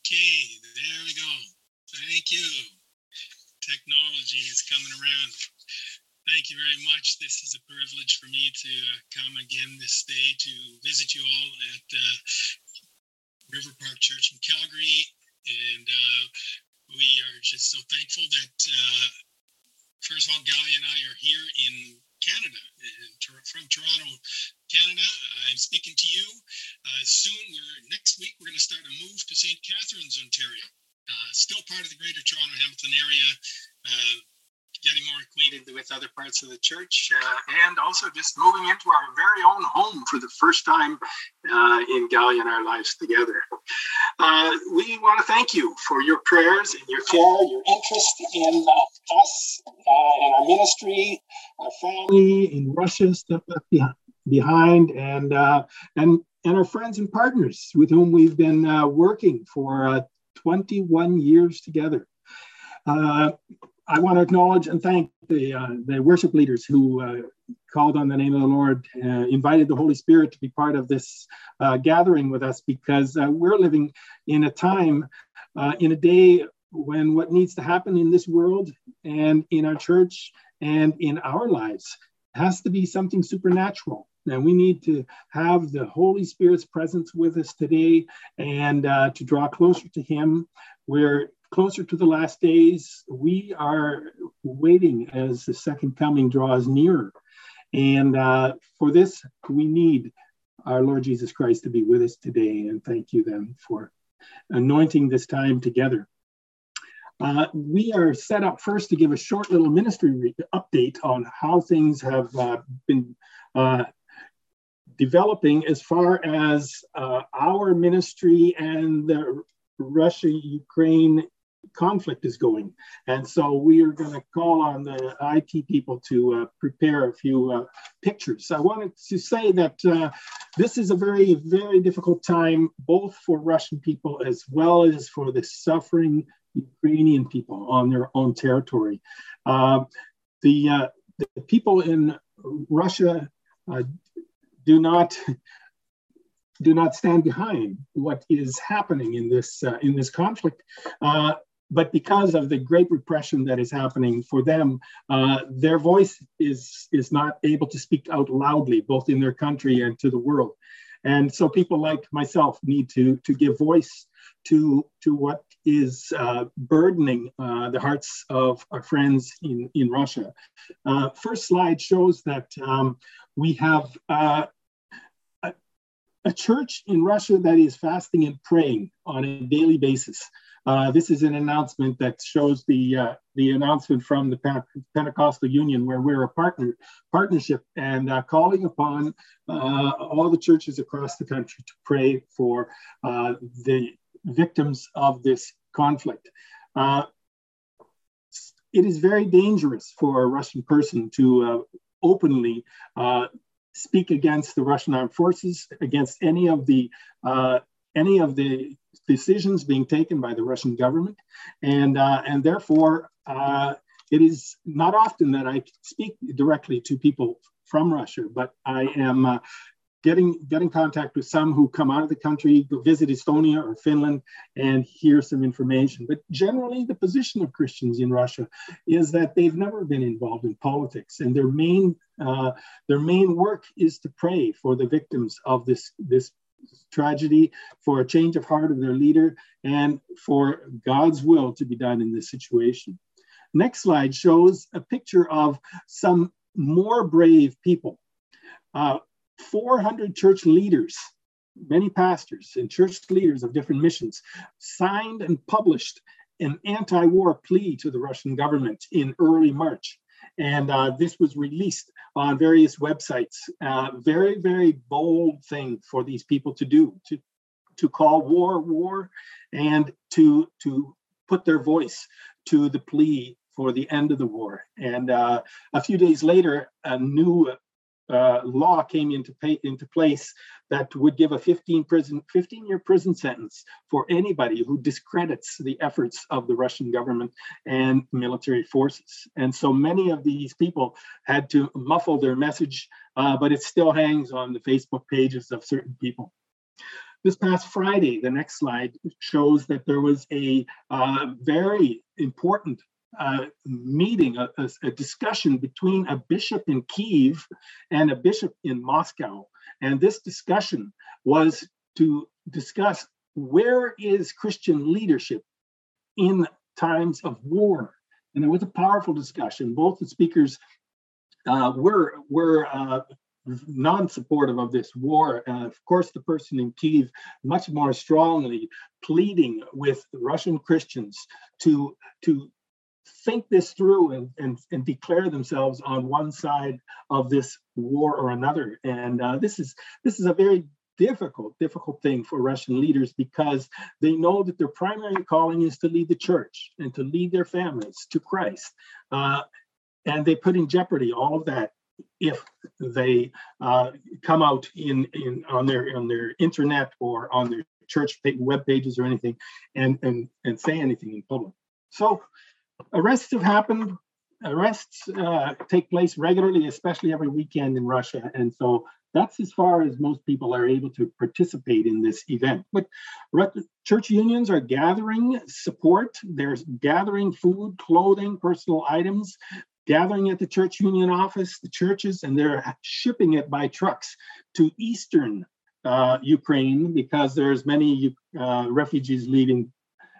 Okay, there we go. Thank you. Technology is coming around. Thank you very much. This is a privilege for me to uh, come again this day to visit you all at uh, River Park Church in Calgary. And uh, we are just so thankful that, uh, first of all, Galia and I are here in Canada, from Toronto, Canada. I'm speaking to you. Uh, soon, we're next week, we're going to start a move to St. Catharines, Ontario. Uh, still part of the Greater Toronto Hamilton area. Uh, getting more acquainted with other parts of the church, uh, and also just moving into our very own home for the first time uh, in Galia and our lives together. Uh, we want to thank you for your prayers and your care, your interest in us and our ministry, our family in Russia, stuff left behind, and uh, and and our friends and partners with whom we've been working for 21 years together. Uh, I want to acknowledge and thank the, uh, the worship leaders who uh, called on the name of the Lord, uh, invited the Holy Spirit to be part of this uh, gathering with us because uh, we're living in a time, uh, in a day when what needs to happen in this world and in our church and in our lives has to be something supernatural. And we need to have the Holy Spirit's presence with us today and to draw closer to Him. We're closer to the last days, we are waiting as the second coming draws nearer. And uh, for this, we need our Lord Jesus Christ to be with us today. And thank you then for anointing this time together. Uh, we are set up first to give a short little ministry update on how things have uh, been uh, developing as far as uh, our ministry and the Russia Ukraine conflict is going. And so we are going to call on the IT people to uh, prepare a few uh, pictures. I wanted to say that uh, this is a very, very difficult time, both for Russian people as well as for the suffering Ukrainian people on their own territory. Uh, the, uh, the people in Russia uh, do not do not stand behind what is happening in this uh, in this conflict. Uh, but because of the great repression that is happening for them, uh, their voice is is not able to speak out loudly, both in their country and to the world. And so people like myself need to to give voice to to what is uh, burdening uh, the hearts of our friends in in Russia. Uh, first slide shows that um, we have. Uh, a, a church in Russia that is fasting and praying on a daily basis. Uh, this is an announcement that shows the uh, the announcement from the Pentecostal Union, where we're a partner partnership and calling upon all the churches across the country to pray for the victims of this conflict. it is very dangerous for a Russian person to openly speak against the Russian armed forces, against any of the any of the decisions being taken by the Russian government, and uh, and therefore uh, it is not often that I speak directly to people from Russia, but I am uh, getting get in contact with some who come out of the country, go visit Estonia or Finland, and hear some information. But generally, the position of Christians in Russia is that they've never been involved in politics, and their main uh, their main work is to pray for the victims of this this tragedy, for a change of heart of their leader, and for God's will to be done in this situation. Next slide shows a picture of some more brave people. Uh, 400 church leaders, many pastors and church leaders of different missions, signed and published an anti war plea to the Russian government in early March. And uh, this was released on various websites. Uh, very, very bold thing for these people to do to, to call war war and to, to put their voice to the plea for the end of the war. And uh, a few days later, a new uh, law came into, pay, into place that would give a 15 prison 15 year prison sentence for anybody who discredits the efforts of the Russian government and military forces. And so many of these people had to muffle their message, uh, but it still hangs on the Facebook pages of certain people. this past Friday, the next slide shows that there was a uh, very important uh, meeting, a, a, discussion between a bishop in Kiev and a bishop in Moscow. And this discussion was to discuss where is Christian leadership in times of war. And it was a powerful discussion. Both the speakers uh, were were uh, non-supportive of this war. Uh, of course, the person in Kiev much more strongly pleading with Russian Christians to to think this through and, and, and declare themselves on one side of this war or another. And uh, this is this is a very difficult, difficult thing for Russian leaders because they know that their primary calling is to lead the church and to lead their families to Christ. Uh, and they put in jeopardy all of that if they uh, come out in, in on their on their internet or on their church web pages or anything and and and say anything in public. So arrests have happened. Arrests uh, take place regularly, especially every weekend in Russia, and so that's as far as most people are able to participate in this event. But church unions are gathering support. They're gathering food, clothing, personal items gathering at the church union office, the churches, and they're shipping it by trucks to eastern uh, Ukraine because there's many uh, refugees leaving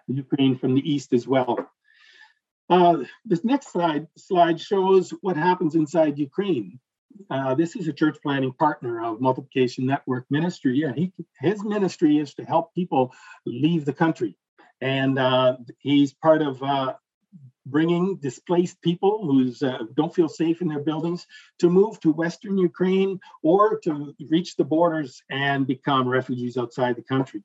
Ukraine from the east as well. Uh, this next slide slide shows what happens inside Ukraine. Uh, this is a church planting partner of Multiplication Network Ministry. Yeah, he, his ministry is to help people leave the country, and uh, he's part of uh, bringing displaced people who uh, don't feel safe in their buildings to move to Western Ukraine or to reach the borders and become refugees outside the country.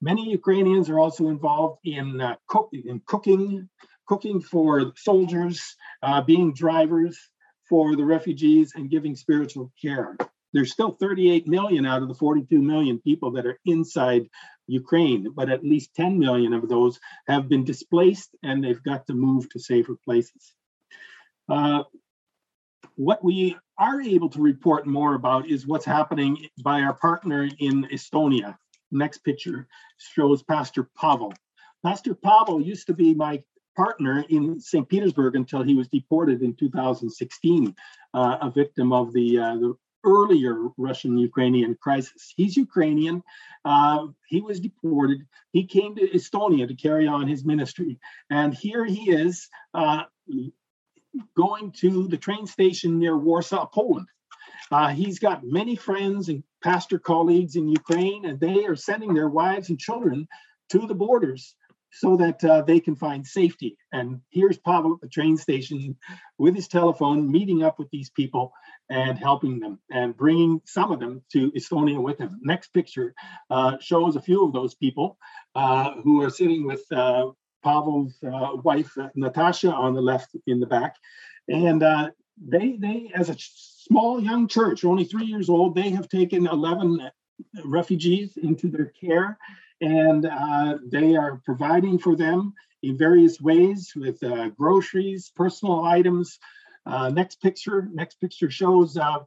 Many Ukrainians are also involved in, uh, cook, in cooking, cooking for soldiers, uh, being drivers for the refugees, and giving spiritual care. There's still 38 million out of the 42 million people that are inside Ukraine, but at least 10 million of those have been displaced and they've got to move to safer places. Uh, what we are able to report more about is what's happening by our partner in Estonia. Next picture shows Pastor Pavel. Pastor Pavel used to be my partner in St. Petersburg until he was deported in 2016, uh, a victim of the, uh, the earlier Russian Ukrainian crisis. He's Ukrainian. Uh, he was deported. He came to Estonia to carry on his ministry. And here he is uh, going to the train station near Warsaw, Poland. Uh, he's got many friends and pastor colleagues in Ukraine, and they are sending their wives and children to the borders so that uh, they can find safety. And here's Pavel at the train station with his telephone, meeting up with these people and helping them and bringing some of them to Estonia with him. Next picture uh, shows a few of those people uh, who are sitting with uh, Pavel's uh, wife, uh, Natasha, on the left in the back. And they, they, as a small young church, only three years old, they have taken 11 refugees into their care and uh, they are providing for them in various ways with uh, groceries, personal items. Uh, next picture, next picture shows uh,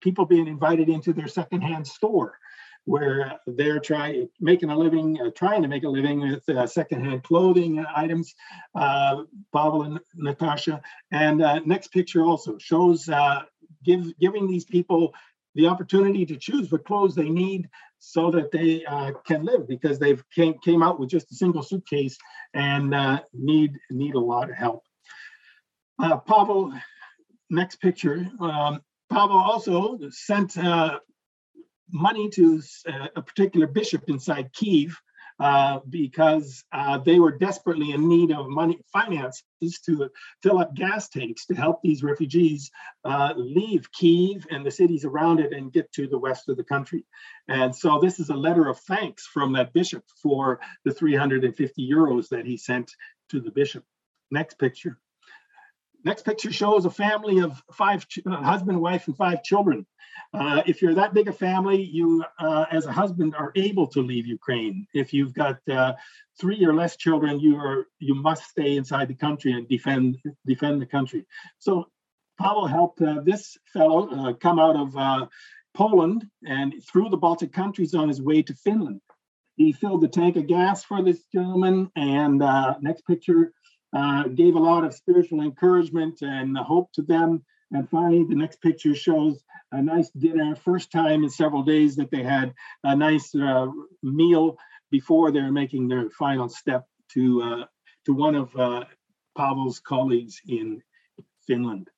people being invited into their secondhand store where they're trying making a living, uh, trying to make a living with uh, secondhand clothing items. Pavel and Natasha. And next picture also shows give, giving these people the opportunity to choose what clothes they need so that they uh, can live because they've came, came out with just a single suitcase and uh, need need a lot of help. Uh, Pavel, next picture. Um, Pavel also sent uh, money to uh, a particular bishop inside Kiev uh, because uh, they were desperately in need of money finances to fill up gas tanks to help these refugees uh, leave Kiev and the cities around it and get to the west of the country. And so this is a letter of thanks from that bishop for the 350 euros that he sent to the bishop. Next picture. Next picture shows a family of five, ch- uh, husband, wife, and five children. Uh, if you're that big a family, you, uh, as a husband, are able to leave Ukraine. If you've got uh, three or less children, you are you must stay inside the country and defend defend the country. So Pavel helped uh, this fellow uh, come out of Poland and through the Baltic countries on his way to Finland. He filled the tank of gas for this gentleman, and next picture uh, gave a lot of spiritual encouragement and hope to them. And finally, the next picture shows a nice dinner, first time in several days that they had a nice uh, meal before they're making their final step to uh, to one of uh, Pavel's colleagues in Finland.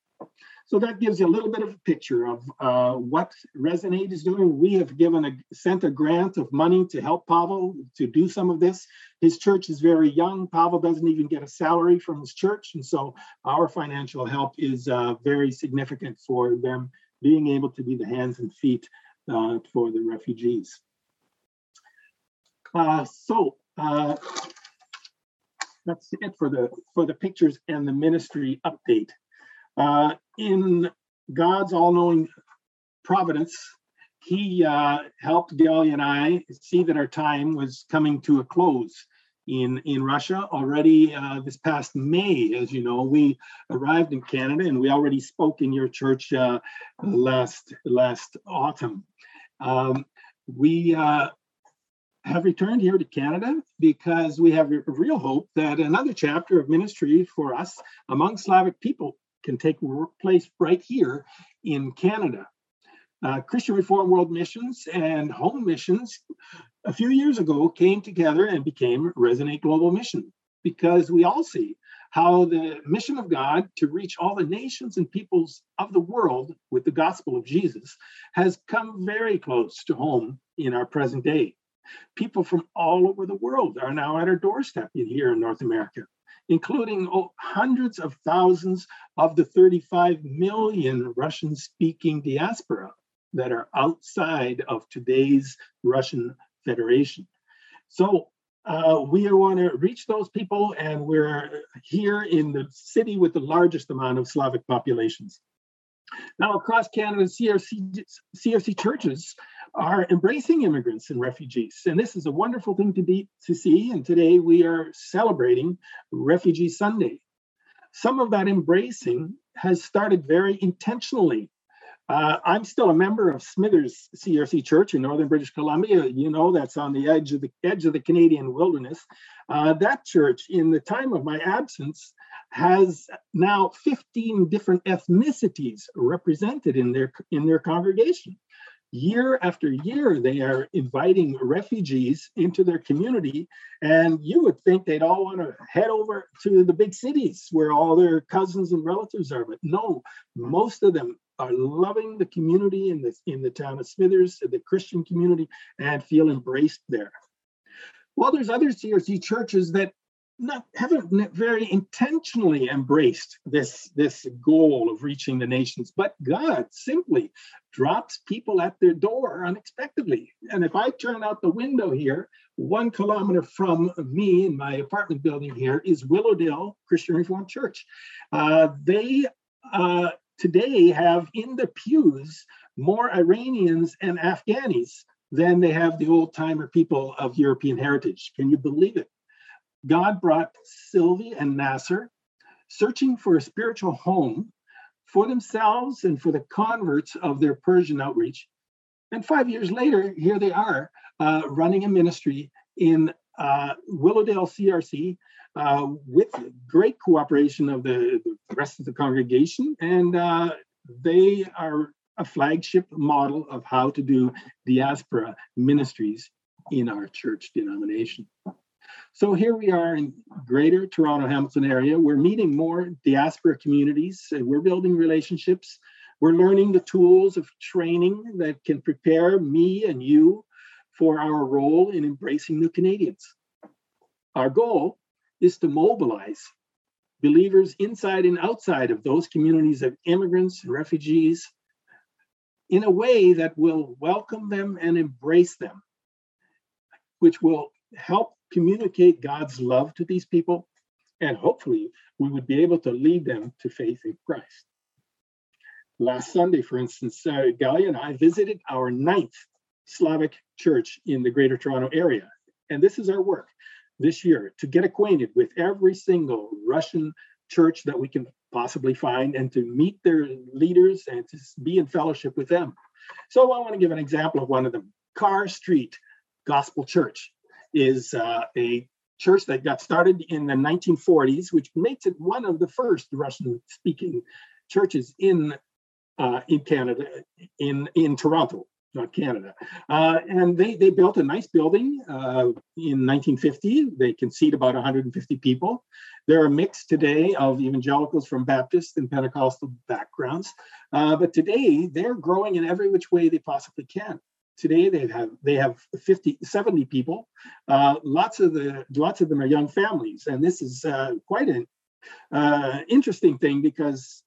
So that gives you a little bit of a picture of uh, what Resonate is doing. We have given a sent a grant of money to help Pavel to do some of this. His church is very young. Pavel doesn't even get a salary from his church, and so our financial help is uh, very significant for them being able to be the hands and feet uh, for the refugees. Uh, so uh, that's it for the for the pictures and the ministry update. Uh, in God's all-knowing providence, He uh, helped Gelly and I see that our time was coming to a close in in Russia already uh, this past May. As you know, we arrived in Canada, and we already spoke in your church uh, last last autumn. Um, we uh, have returned here to Canada because we have a real hope that another chapter of ministry for us among Slavic people can take place right here in Canada. Uh, Christian Reform World Missions and Home Missions a few years ago came together and became Resonate Global Mission because we all see how the mission of God to reach all the nations and peoples of the world with the gospel of Jesus has come very close to home in our present day. People from all over the world are now at our doorstep here in North America, including hundreds of thousands of the 35 million Russian speaking diaspora that are outside of today's Russian Federation. So uh, we want to reach those people, and we're here in the city with the largest amount of Slavic populations. Now, across Canada, CRC, CRC churches are embracing immigrants and refugees. And this is a wonderful thing to, be, to see. And today we are celebrating Refugee Sunday. Some of that embracing has started very intentionally. Uh, I'm still a member of Smithers CRC Church in Northern British Columbia. You know that's on the edge of the edge of the Canadian wilderness. Uh, that church, in the time of my absence, has now 15 different ethnicities represented in their in their congregation year after year they are inviting refugees into their community. And you would think they'd all want to head over to the big cities where all their cousins and relatives are but no most of them are loving the community in the in the town of smithers the christian community and feel embraced there. Well there's other crc churches that not haven't very intentionally embraced this this goal of reaching the nations but god simply drops people at their door unexpectedly. And if i turn out the window here one kilometer from me in my apartment building here is willowdale christian reformed church. Uh, they uh, today have in the pews more iranians and afghanis than they have the old timer people of european heritage. Can you believe it God brought Sylvie and Nasser searching for a spiritual home for themselves and for the converts of their Persian outreach. And five years later, here they are uh, running a ministry in uh, Willowdale CRC uh, with great cooperation of the, the, rest of the congregation. And uh, they are a flagship model of how to do diaspora ministries in our church denomination. So here we are in greater Toronto Hamilton area. We're meeting more diaspora communities. We're building relationships. We're learning the tools of training that can prepare me and you for our role in embracing new Canadians. Our goal is to mobilize believers inside and outside of those communities of immigrants and refugees in a way that will welcome them and embrace them, which will help communicate God's love to these people, and hopefully we would be able to lead them to faith in Christ. Last Sunday, for instance, uh, Galia and I visited our ninth Slavic church in the Greater Toronto area. And this is our work this year to get acquainted with every single Russian church that we can possibly find and to meet their leaders and to be in fellowship with them. So I want to give an example of one of them. Carr Street Gospel Church is uh, a church that got started in the 1940s, which makes it one of the first Russian-speaking churches in uh, in Canada, in in Toronto, not Canada. Uh, and they they built a nice building uh, in 1950. They can seat about 150 people. They're a mix today of evangelicals from Baptist and Pentecostal backgrounds, uh, but today they're growing in every which way they possibly can today they have they have 50 70 people. Uh, lots of the lots of them are young families. And this is uh, quite an uh, interesting thing because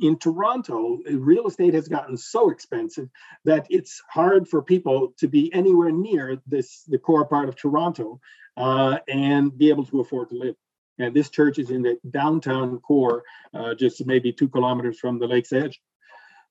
in toronto real estate has gotten so expensive that it's hard for people to be anywhere near this the core part of toronto uh, and be able to afford to live. And this church is in the downtown core uh, just maybe two kilometers from the lake's edge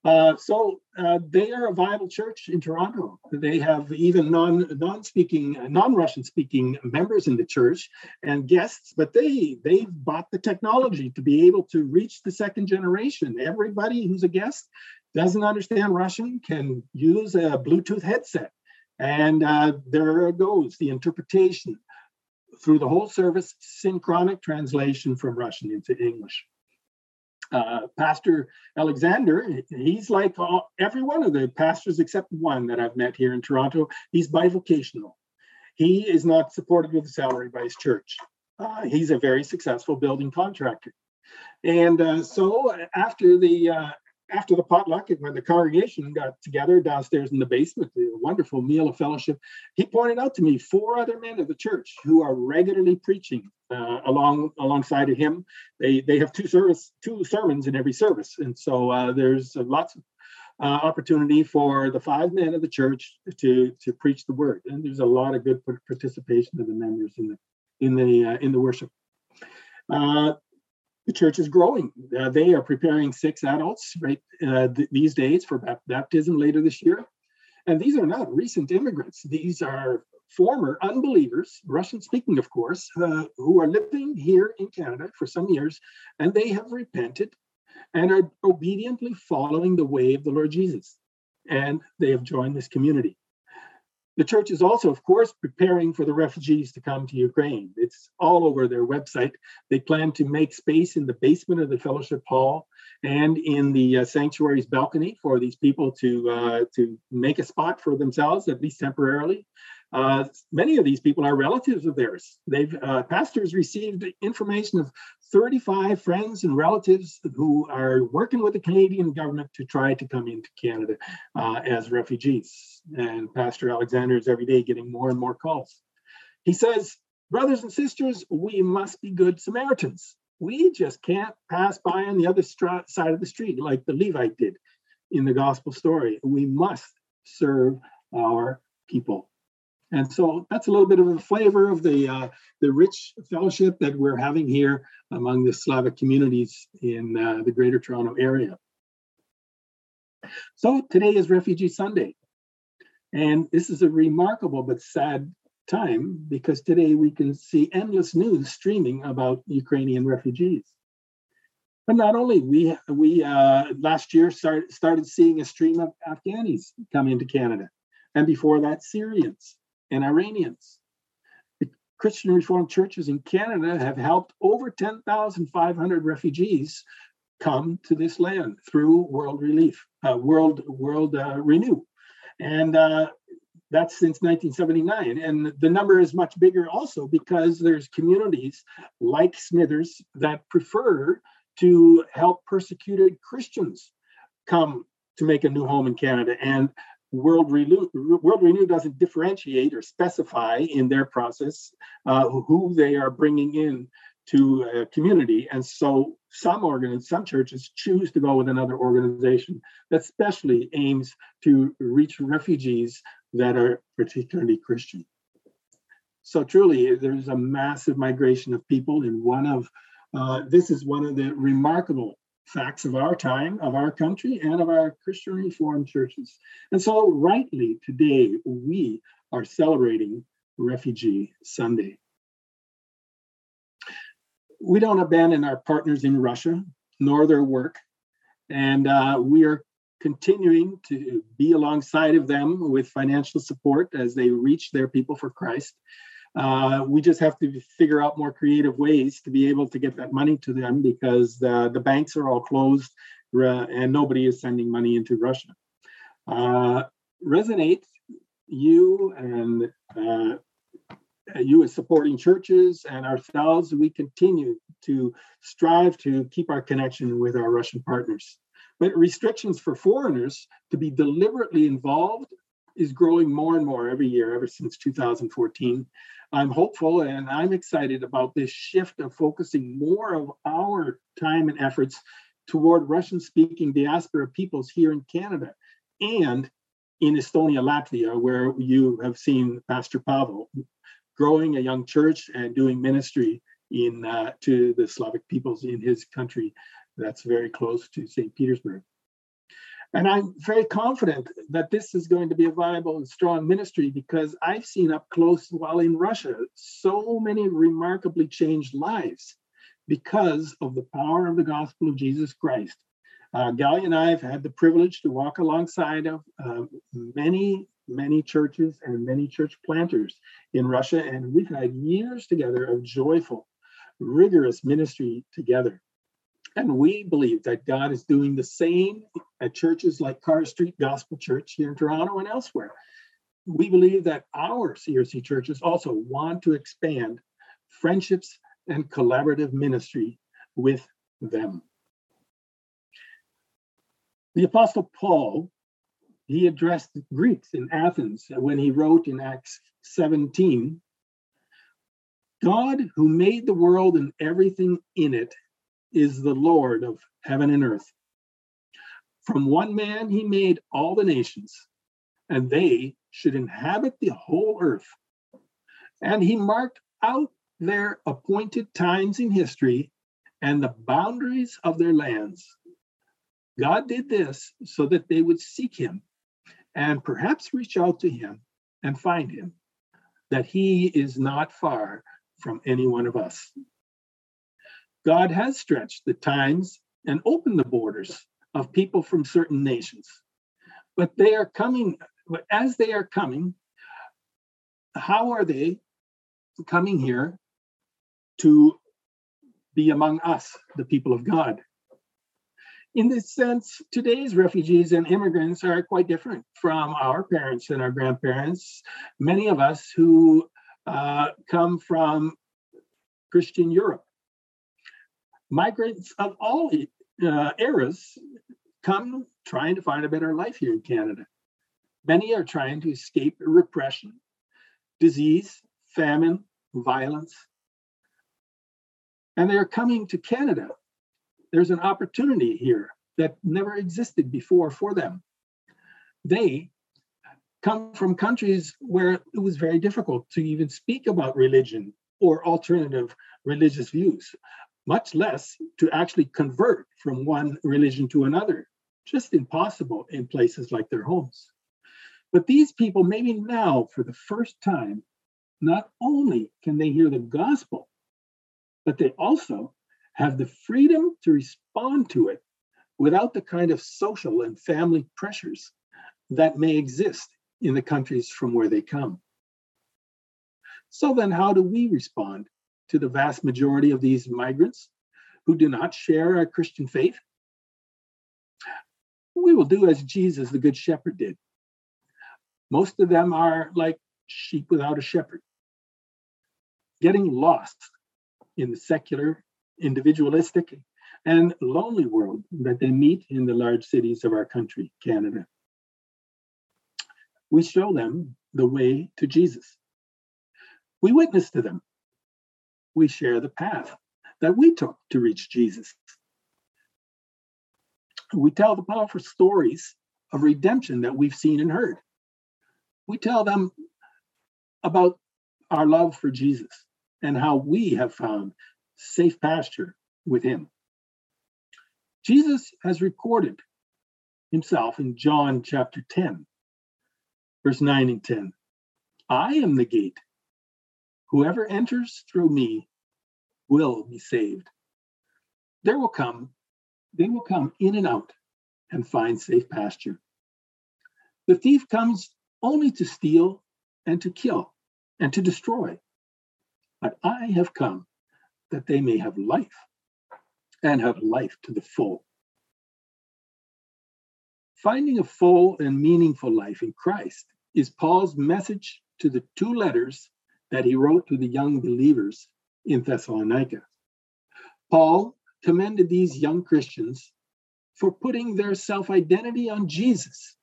uh, so uh, they are a viable church in Toronto. They have even non non speaking non Russian speaking members in the church and guests, but they they've bought the technology to be able to reach the second generation. Everybody who's a guest doesn't understand Russian can use a Bluetooth headset, and uh, there goes the interpretation through the whole service, synchronic translation from Russian into English uh, Pastor Alexander, he's like all, every one of the pastors except one that I've met here in Toronto. He's bivocational. He is not supported with a salary by his church. Uh, he's a very successful building contractor. And uh, so after the uh, after the potluck, and when the congregation got together downstairs in the basement, the wonderful meal of fellowship, he pointed out to me four other men of the church who are regularly preaching uh, along alongside of him. They they have two service two sermons in every service, and so uh, there's lots of uh, opportunity for the five men of the church to to preach the word, and there's a lot of good participation of the members in the in the uh, in the worship. Uh, the church is growing. Uh, they are preparing six adults right uh, th- these days for baptism later this year. And these are not recent immigrants. These are former unbelievers, Russian speaking, of course, uh, who are living here in Canada for some years, and they have repented and are obediently following the way of the Lord Jesus. And they have joined this community. The church is also, of course, preparing for the refugees to come to Ukraine. It's all over their website. They plan to make space in the basement of the fellowship hall and in the uh, sanctuary's balcony for these people to uh, to make a spot for themselves, at least temporarily. Uh, many of these people are relatives of theirs. They've uh, pastors received information of 35 friends and relatives who are working with the Canadian government to try to come into Canada uh, as refugees. And Pastor Alexander is every day getting more and more calls. He says, brothers and sisters, we must be good Samaritans. We just can't pass by on the other side of the street like the Levite did in the gospel story. We must serve our people. And so that's a little bit of a flavor of the uh, the rich fellowship that we're having here among the Slavic communities in uh, the Greater Toronto area. So today is Refugee Sunday, and this is a remarkable but sad time because today we can see endless news streaming about Ukrainian refugees. But not only we we uh, last year start, started seeing a stream of Afghanis come into Canada, and before that Syrians and Iranians. The Christian Reformed churches in Canada have helped over 10,500 refugees come to this land through World Relief, uh, World World uh, Renew, and uh, that's since 1979. And the number is much bigger also because there's communities like Smithers that prefer to help persecuted Christians come to make a new home in Canada. And World Renew, World Renew doesn't differentiate or specify in their process uh, who they are bringing in to a community. And so some organs, some churches choose to go with another organization that specially aims to reach refugees that are particularly Christian. So truly, there's a massive migration of people, and one of uh, this is one of the remarkable facts of our time, of our country, and of our Christian Reformed churches. And so, rightly, today we are celebrating Refugee Sunday. We don't abandon our partners in Russia nor their work, and uh, we are continuing to be alongside of them with financial support as they reach their people for Christ. Uh, we just have to figure out more creative ways to be able to get that money to them because the, the banks are all closed uh, and nobody is sending money into Russia. Uh, Resonate, you and uh, you as supporting churches and ourselves, we continue to strive to keep our connection with our Russian partners. But restrictions for foreigners to be deliberately involved is growing more and more every year, ever since 2014. I'm hopeful and I'm excited about this shift of focusing more of our time and efforts toward Russian speaking diaspora peoples here in Canada and in Estonia, Latvia, where you have seen Pastor Pavel growing a young church and doing ministry in uh, to the Slavic peoples in his country that's very close to St. Petersburg. And I'm very confident that this is going to be a viable and strong ministry because I've seen up close while in Russia so many remarkably changed lives because of the power of the gospel of Jesus Christ. Uh, Galia and I have had the privilege to walk alongside of uh, many, many churches and many church planters in Russia, and we've had years together of joyful, rigorous ministry together. And we believe that God is doing the same at churches like Carr Street Gospel Church here in Toronto and elsewhere. We believe that our CRC churches also want to expand friendships and collaborative ministry with them. The Apostle Paul, he addressed the Greeks in Athens when he wrote in Acts 17 God, who made the world and everything in it, is the Lord of heaven and earth. From one man he made all the nations, and they should inhabit the whole earth. And he marked out their appointed times in history and the boundaries of their lands. God did this so that they would seek him and perhaps reach out to him and find him, that he is not far from any one of us. God has stretched the times and opened the borders of people from certain nations. But they are coming, but as they are coming, how are they coming here to be among us, the people of God? In this sense, today's refugees and immigrants are quite different from our parents and our grandparents. Many of us who uh, come from Christian Europe migrants of all uh, eras come trying to find a better life here in Canada. Many are trying to escape repression, disease, famine, violence. And they're coming to Canada. There's an opportunity here that never existed before for them. They come from countries where it was very difficult to even speak about religion or alternative religious views much less to actually convert from one religion to another. Just impossible in places like their homes. But these people, maybe now for the first time, not only can they hear the gospel, but they also have the freedom to respond to it without the kind of social and family pressures that may exist in the countries from where they come. So, then, how do we respond to the vast majority of these migrants who do not share our Christian faith? We will do as Jesus, the Good Shepherd, did. Most of them are like sheep without a shepherd, getting lost in the secular, individualistic, and lonely world that they meet in the large cities of our country, Canada. We show them the way to Jesus. We witness to them we share the path that we took to reach Jesus. We tell the powerful stories of redemption that we've seen and heard. We tell them about our love for Jesus and how we have found safe pasture with him. Jesus has recorded himself in John chapter 10, verse 9 and 10. I am the gate. Whoever enters through me will be saved. There will come, they will come in and out and find safe pasture. The thief comes only to steal and to kill and to destroy. But I have come that they may have life and have life to the full. Finding a full and meaningful life in Christ is Paul's message to the two letters that he wrote to the young believers in Thessalonica. Paul commended these young Christians for putting their self identity on Jesus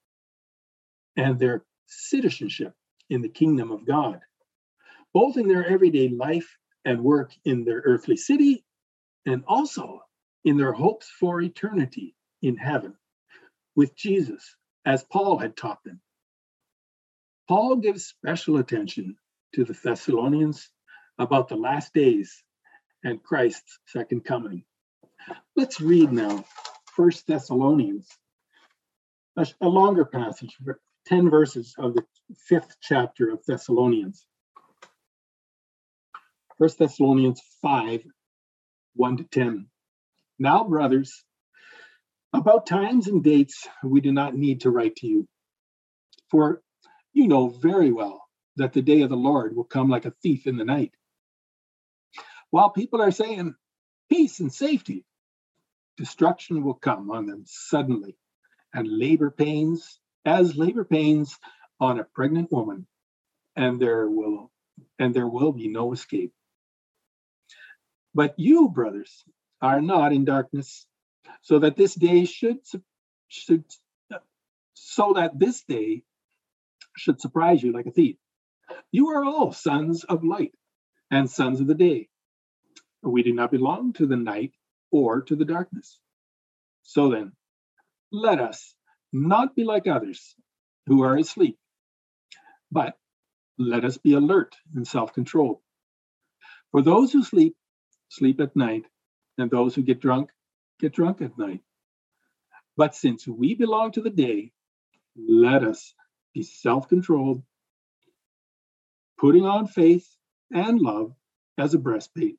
and their citizenship in the kingdom of God, both in their everyday life and work in their earthly city, and also in their hopes for eternity in heaven with Jesus, as Paul had taught them. Paul gives special attention to the Thessalonians about the last days and Christ's second coming. Let's read now First Thessalonians, a, a longer passage, 10 verses of the fifth chapter of Thessalonians. First Thessalonians 5, 1 to 10. Now, brothers, about times and dates we do not need to write to you, for you know very well that the day of the Lord will come like a thief in the night. While people are saying peace and safety, destruction will come on them suddenly, and labor pains as labor pains on a pregnant woman, and there will and there will be no escape. But you, brothers, are not in darkness, so that this day should should so that this day should surprise you like a thief. You are all sons of light and sons of the day. We do not belong to the night or to the darkness. So then, let us not be like others who are asleep, but let us be alert and self controlled. For those who sleep, sleep at night, and those who get drunk, get drunk at night. But since we belong to the day, let us be self controlled, putting on faith and love as a breastplate,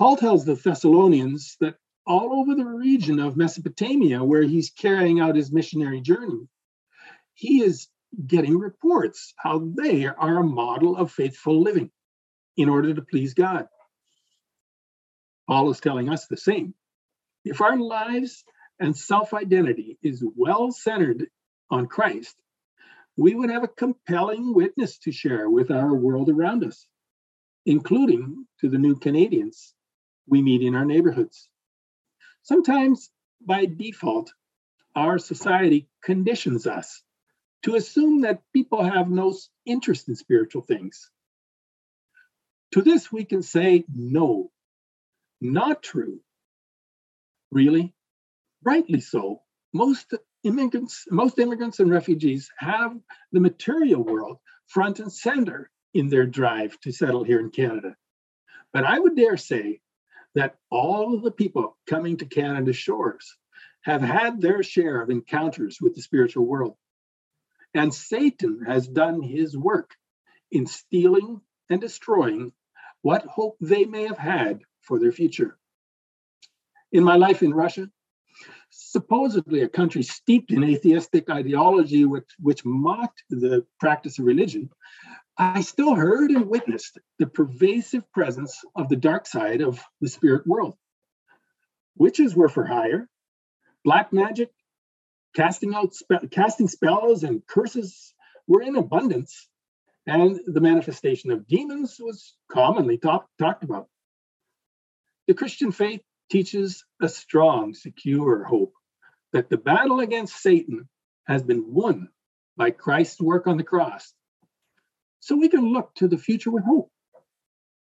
Paul tells the Thessalonians that all over the region of Mesopotamia, where he's carrying out his missionary journey, he is getting reports how they are a model of faithful living in order to please God. Paul is telling us the same. If our lives and self identity is well centered on Christ, we would have a compelling witness to share with our world around us, including to the new Canadians we meet in our neighborhoods. Sometimes, by default, our society conditions us to assume that people have no interest in spiritual things. To this, we can say, no, not true. Really? Rightly so. Most immigrants, most immigrants and refugees have the material world front and center in their drive to settle here in Canada. But I would dare say that all of the people coming to Canada's shores have had their share of encounters with the spiritual world. And Satan has done his work in stealing and destroying what hope they may have had for their future. In my life in Russia, supposedly a country steeped in atheistic ideology which, which mocked the practice of religion, I still heard and witnessed the pervasive presence of the dark side of the spirit world. Witches were for hire, black magic, casting out spe- casting spells and curses were in abundance, and the manifestation of demons was commonly talk- talked about. The Christian faith teaches a strong, secure hope that the battle against Satan has been won by Christ's work on the cross. So we can look to the future with hope.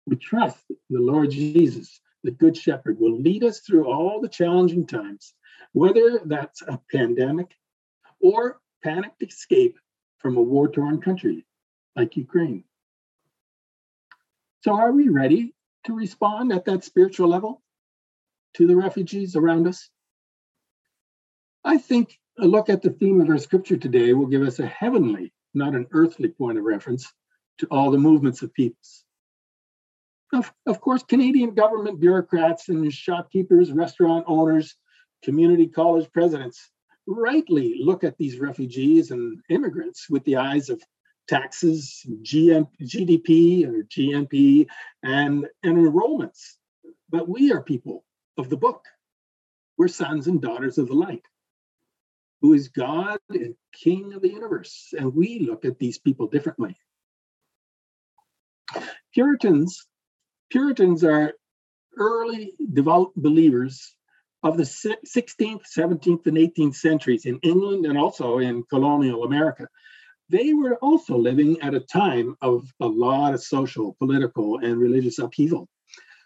We trust the Lord Jesus, the Good Shepherd, will lead us through all the challenging times whether that's a pandemic or panicked escape from a war torn country like Ukraine. So, are we ready to respond at that spiritual level to the refugees around us? I think a look at the theme of our scripture today will give us a heavenly, not an earthly point of reference to all the movements of peoples. Of, of course, Canadian government bureaucrats and shopkeepers, restaurant owners, community college presidents rightly look at these refugees and immigrants with the eyes of taxes, GM, GDP or GNP, and, and enrollments. But we are people of the book. We're sons and daughters of the light, who is God and King of the universe. And we look at these people differently. Puritans, Puritans are early devout believers of the 16th, 17th, and 18th centuries in England and also in colonial America. They were also living at a time of a lot of social, political, and religious upheaval.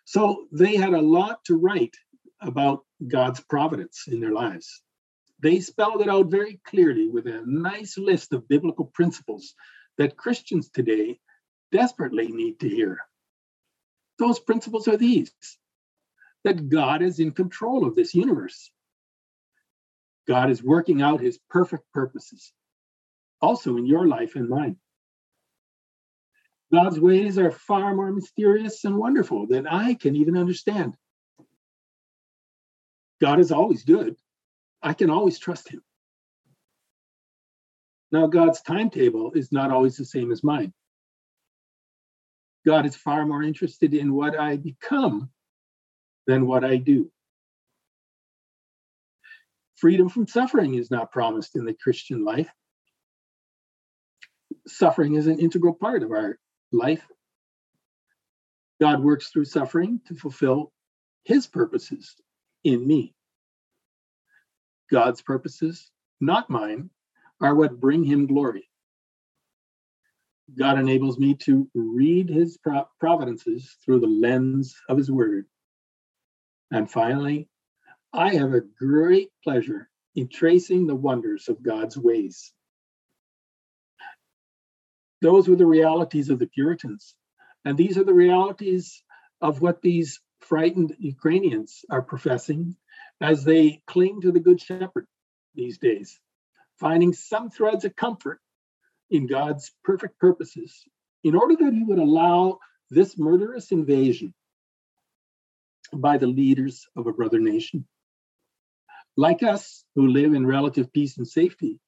So they had a lot to write about God's providence in their lives. They spelled it out very clearly with a nice list of biblical principles that Christians today desperately need to hear. Those principles are these that God is in control of this universe. God is working out his perfect purposes, also in your life and mine. God's ways are far more mysterious and wonderful than I can even understand. God is always good. I can always trust him. Now, God's timetable is not always the same as mine. God is far more interested in what I become than what I do. Freedom from suffering is not promised in the Christian life. Suffering is an integral part of our life. God works through suffering to fulfill his purposes in me. God's purposes, not mine, are what bring him glory. God enables me to read his providences through the lens of his word and finally, I have a great pleasure in tracing the wonders of God's ways. Those were the realities of the Puritans. And these are the realities of what these frightened Ukrainians are professing as they cling to the Good Shepherd these days, finding some threads of comfort in God's perfect purposes in order that He would allow this murderous invasion by the leaders of a brother nation. Like us, who live in relative peace and safety,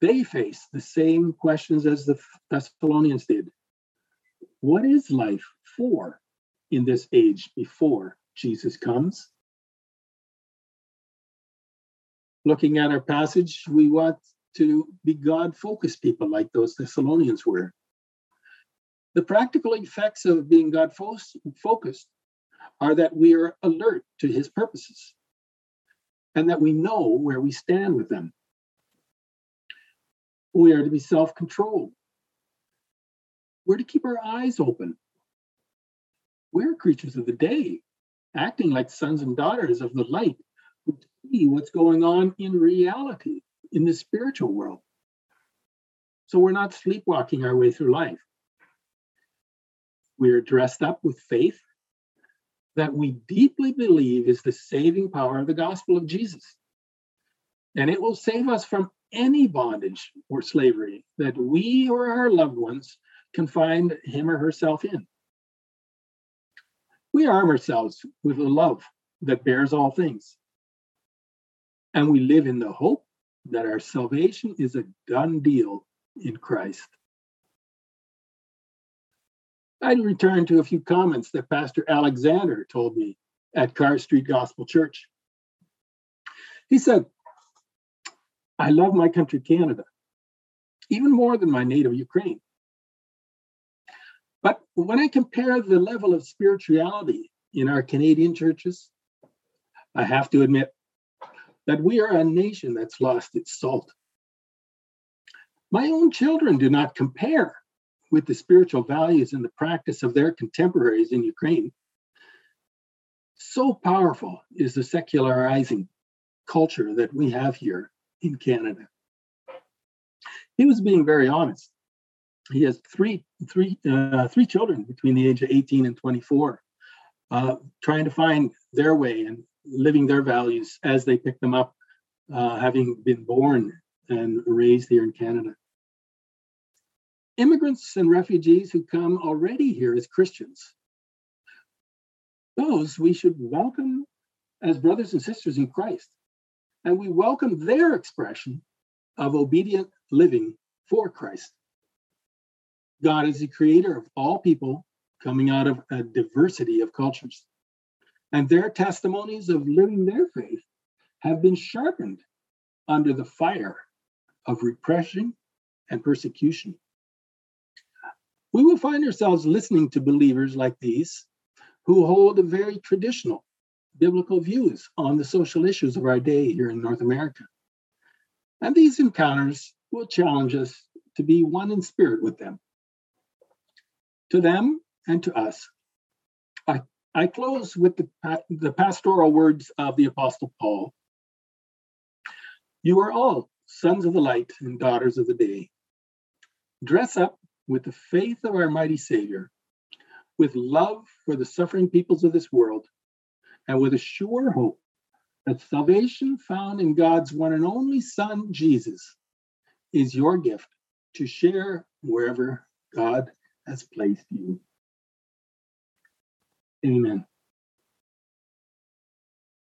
they face the same questions as the Thessalonians did. What is life for in this age before Jesus comes? Looking at our passage, we want to be God focused people like those Thessalonians were. The practical effects of being God focused are that we are alert to his purposes and that we know where we stand with them. We are to be self controlled. We're to keep our eyes open. We're creatures of the day, acting like sons and daughters of the light who see what's going on in reality in the spiritual world. So we're not sleepwalking our way through life. We're dressed up with faith that we deeply believe is the saving power of the gospel of Jesus. And it will save us from any bondage or slavery that we or our loved ones can find him or herself in. We arm ourselves with a love that bears all things. And we live in the hope that our salvation is a done deal in Christ. I'd return to a few comments that Pastor Alexander told me at Carr Street Gospel Church. He said, I love my country, Canada, even more than my native Ukraine. But when I compare the level of spirituality in our Canadian churches, I have to admit that we are a nation that's lost its salt. My own children do not compare with the spiritual values and the practice of their contemporaries in Ukraine. So powerful is the secularizing culture that we have here in Canada. He was being very honest. He has three, three, uh, three children between the age of 18 and 24, uh, trying to find their way and living their values as they pick them up, uh, having been born and raised here in Canada. Immigrants and refugees who come already here as Christians, those we should welcome as brothers and sisters in Christ. And we welcome their expression of obedient living for Christ. God is the creator of all people coming out of a diversity of cultures. And their testimonies of living their faith have been sharpened under the fire of repression and persecution. We will find ourselves listening to believers like these who hold a very traditional biblical views on the social issues of our day here in North America. And these encounters will challenge us to be one in spirit with them. To them and to us. I, close with the, the pastoral words of the Apostle Paul. You are all sons of the light and daughters of the day. Dress up with the faith of our mighty Savior, with love for the suffering peoples of this world, and with a sure hope that salvation found in God's one and only Son, Jesus, is your gift to share wherever God has placed you. Amen.